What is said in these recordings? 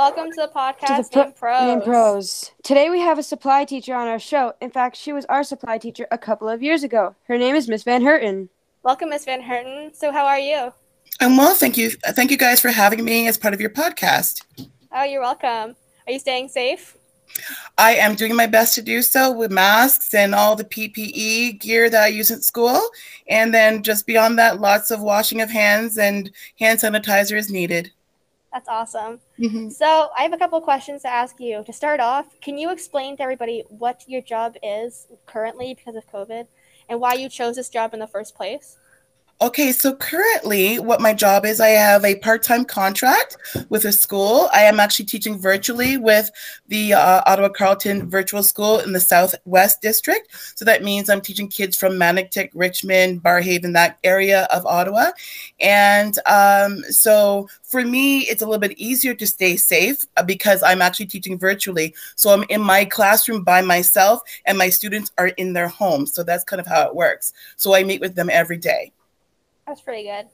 Welcome to the podcast to the named ProZ. Named ProZ. Today we have a supply teacher on our show. In fact, she was our supply teacher a couple of years ago. Her name is Miss Van Herten. Welcome, Miss Van Herten. So, how are you? I'm well, thank you. Thank you guys for having me as part of your podcast. Oh, you're welcome. Are you staying safe? I am doing my best to do so with masks and all the PPE gear that I use at school. And then just beyond that, lots of washing of hands and hand sanitizer is needed. That's awesome. Mm-hmm. So, I have a couple questions to ask you. To start off, can you explain to everybody what your job is currently because of COVID and why you chose this job in the first place? Okay, so currently, what my job is, I have a part time contract with a school. I am actually teaching virtually with the uh, Ottawa Carleton Virtual School in the Southwest District. So that means I'm teaching kids from Manotick, Richmond, Barrhaven, that area of Ottawa. And um, so for me, it's a little bit easier to stay safe uh, because I'm actually teaching virtually. So I'm in my classroom by myself, and my students are in their homes. So that's kind of how it works. So I meet with them every day. That's pretty good.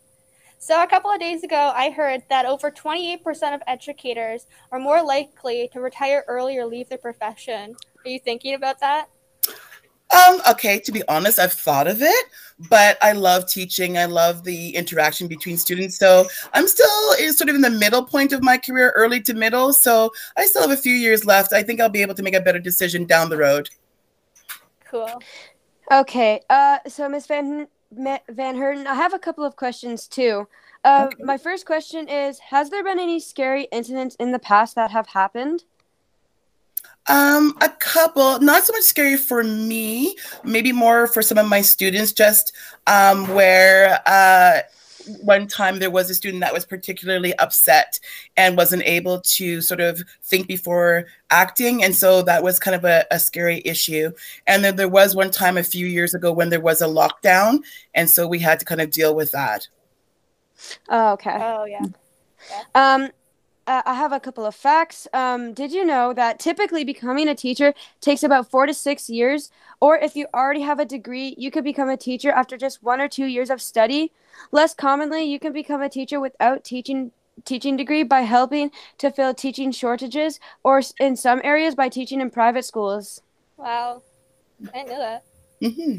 So, a couple of days ago, I heard that over 28% of educators are more likely to retire early or leave their profession. Are you thinking about that? Um, okay, to be honest, I've thought of it, but I love teaching. I love the interaction between students. So I'm still sort of in the middle point of my career, early to middle. So I still have a few years left. I think I'll be able to make a better decision down the road. Cool. Okay. Uh, so Miss Van Van Herten, I have a couple of questions too. Uh, okay. My first question is Has there been any scary incidents in the past that have happened? Um, a couple, not so much scary for me, maybe more for some of my students, just um, where uh, one time there was a student that was particularly upset and wasn't able to sort of think before acting. And so that was kind of a, a, scary issue. And then there was one time a few years ago when there was a lockdown. And so we had to kind of deal with that. Oh, okay. Oh, yeah. yeah. Um, uh, I have a couple of facts. Um, did you know that typically becoming a teacher takes about four to six years? Or if you already have a degree, you could become a teacher after just one or two years of study. Less commonly, you can become a teacher without teaching teaching degree by helping to fill teaching shortages, or in some areas by teaching in private schools. Wow, I didn't that. Mm-hmm.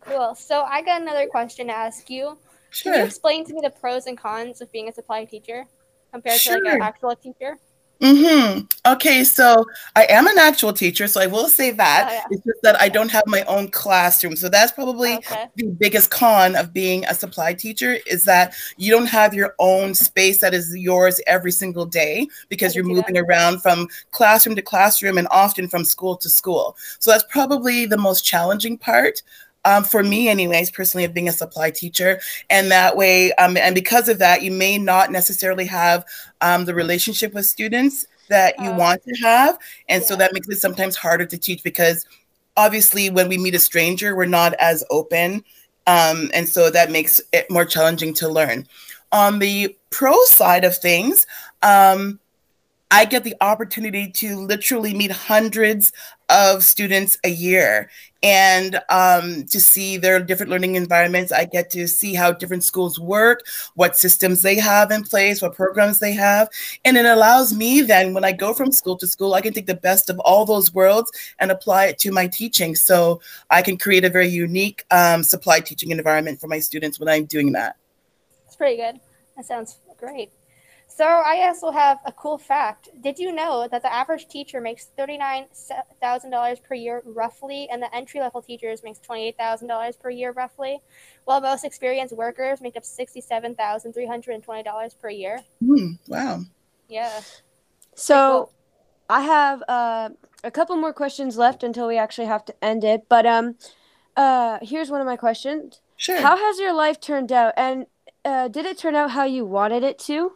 Cool. So I got another question to ask you. Sure. Can you explain to me the pros and cons of being a supply teacher? Compared sure. to like an actual teacher? Mm-hmm. Okay, so I am an actual teacher, so I will say that. Oh, yeah. It's just that I don't have my own classroom. So that's probably okay. the biggest con of being a supply teacher is that you don't have your own space that is yours every single day because you're moving that. around from classroom to classroom and often from school to school. So that's probably the most challenging part um, for me anyways personally of being a supply teacher. And that way um, and because of that you may not necessarily have um, the relationship with students that you uh, want to have. And yeah. so that makes it sometimes harder to teach because obviously when we meet a stranger we're not as open. Um, and so that makes it more challenging to learn. On the pro side of things um, I get the opportunity to literally meet hundreds of students a year and um, to see their different learning environments. I get to see how different schools work, what systems they have in place, what programs they have. And it allows me then, when I go from school to school, I can take the best of all those worlds and apply it to my teaching. So I can create a very unique um, supply teaching environment for my students when I'm doing that. That's pretty good. That sounds great. So I also have a cool fact. Did you know that the average teacher makes $39,000 per year roughly and the entry level teachers makes $28,000 per year roughly, while most experienced workers make up $67,320 per year? Mm, wow. Yeah. So cool. I have uh, a couple more questions left until we actually have to end it, but um uh here's one of my questions. Sure. How has your life turned out and uh, did it turn out how you wanted it to?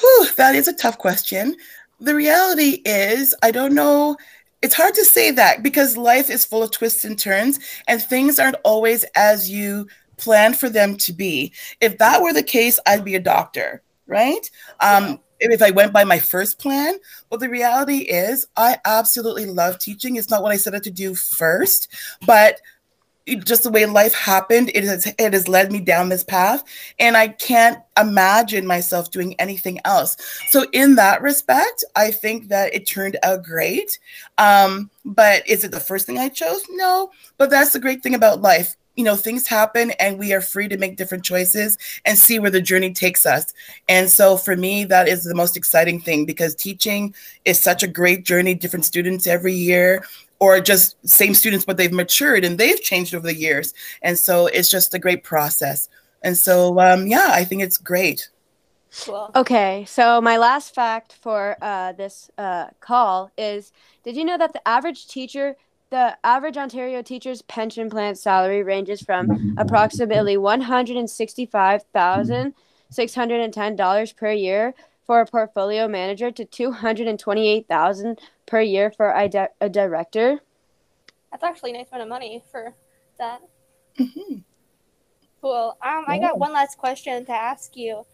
Whew, that is a tough question. The reality is, I don't know. It's hard to say that because life is full of twists and turns, and things aren't always as you plan for them to be. If that were the case, I'd be a doctor, right? Um, if I went by my first plan. But the reality is, I absolutely love teaching. It's not what I set out to do first, but just the way life happened, it has it has led me down this path, and I can't imagine myself doing anything else. So in that respect, I think that it turned out great. Um, but is it the first thing I chose? No. But that's the great thing about life. You know, things happen, and we are free to make different choices and see where the journey takes us. And so for me, that is the most exciting thing because teaching is such a great journey. Different students every year or just same students, but they've matured and they've changed over the years. And so it's just a great process. And so, um, yeah, I think it's great. Cool. Okay, so my last fact for uh, this uh, call is Did you know that the average teacher, the average Ontario teacher's pension plan salary ranges from approximately $165,610 per year for a portfolio manager to 228000 per year for a, di- a director. That's actually a nice amount of money for that. Mm-hmm. Cool. Um, I got one last question to ask you.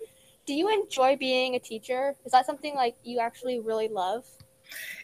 Do you enjoy being a teacher? Is that something like you actually really love?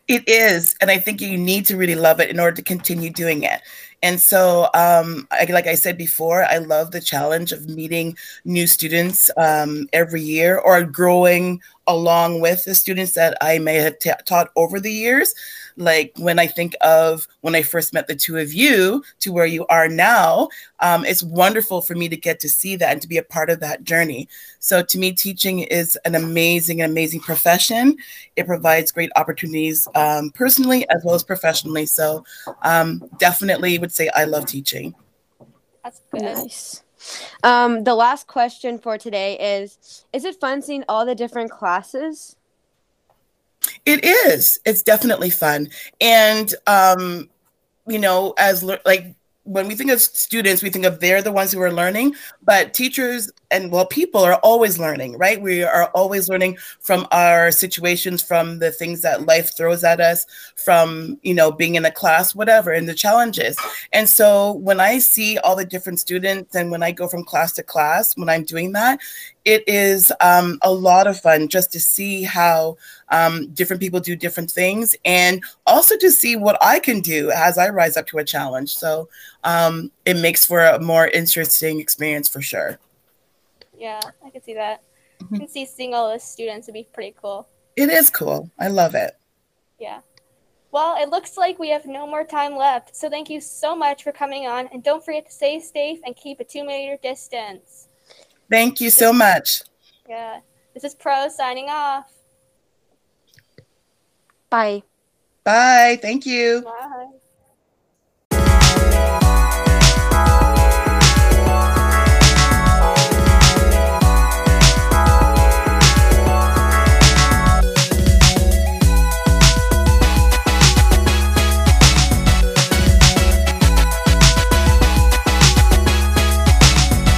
It is, and I think you need to really love it in order to continue doing it. And so, um, I, like I said before, I love the challenge of meeting new students um, every year or growing along with the students that I may have taught over the years. Like when I think of when I first met the two of you to where you are now, um, it's wonderful for me to get to see that and to be a part of that journey. So to me, teaching is an amazing, amazing profession. It provides great opportunities um, personally as well as professionally. So um, definitely would say I love teaching. That's good. Nice. Um, the last question for today is Is it fun seeing all the different classes? It is. It's definitely fun. And, um, you know, as like when we think of students, we think of they're the ones who are learning, but teachers and well, people are always learning, right? We are always learning from our situations, from the things that life throws at us, from, you know, being in a class, whatever, and the challenges. And so when I see all the different students and when I go from class to class, when I'm doing that, it is um, a lot of fun just to see how um, different people do different things and also to see what I can do as I rise up to a challenge. So um, it makes for a more interesting experience for sure. Yeah, I can see that. Mm-hmm. I can see seeing all the students would be pretty cool. It is cool. I love it. Yeah. Well, it looks like we have no more time left. So thank you so much for coming on. And don't forget to stay safe and keep a two meter distance. Thank you so much. Yeah. This is Pro signing off. Bye. Bye. Thank you. Bye.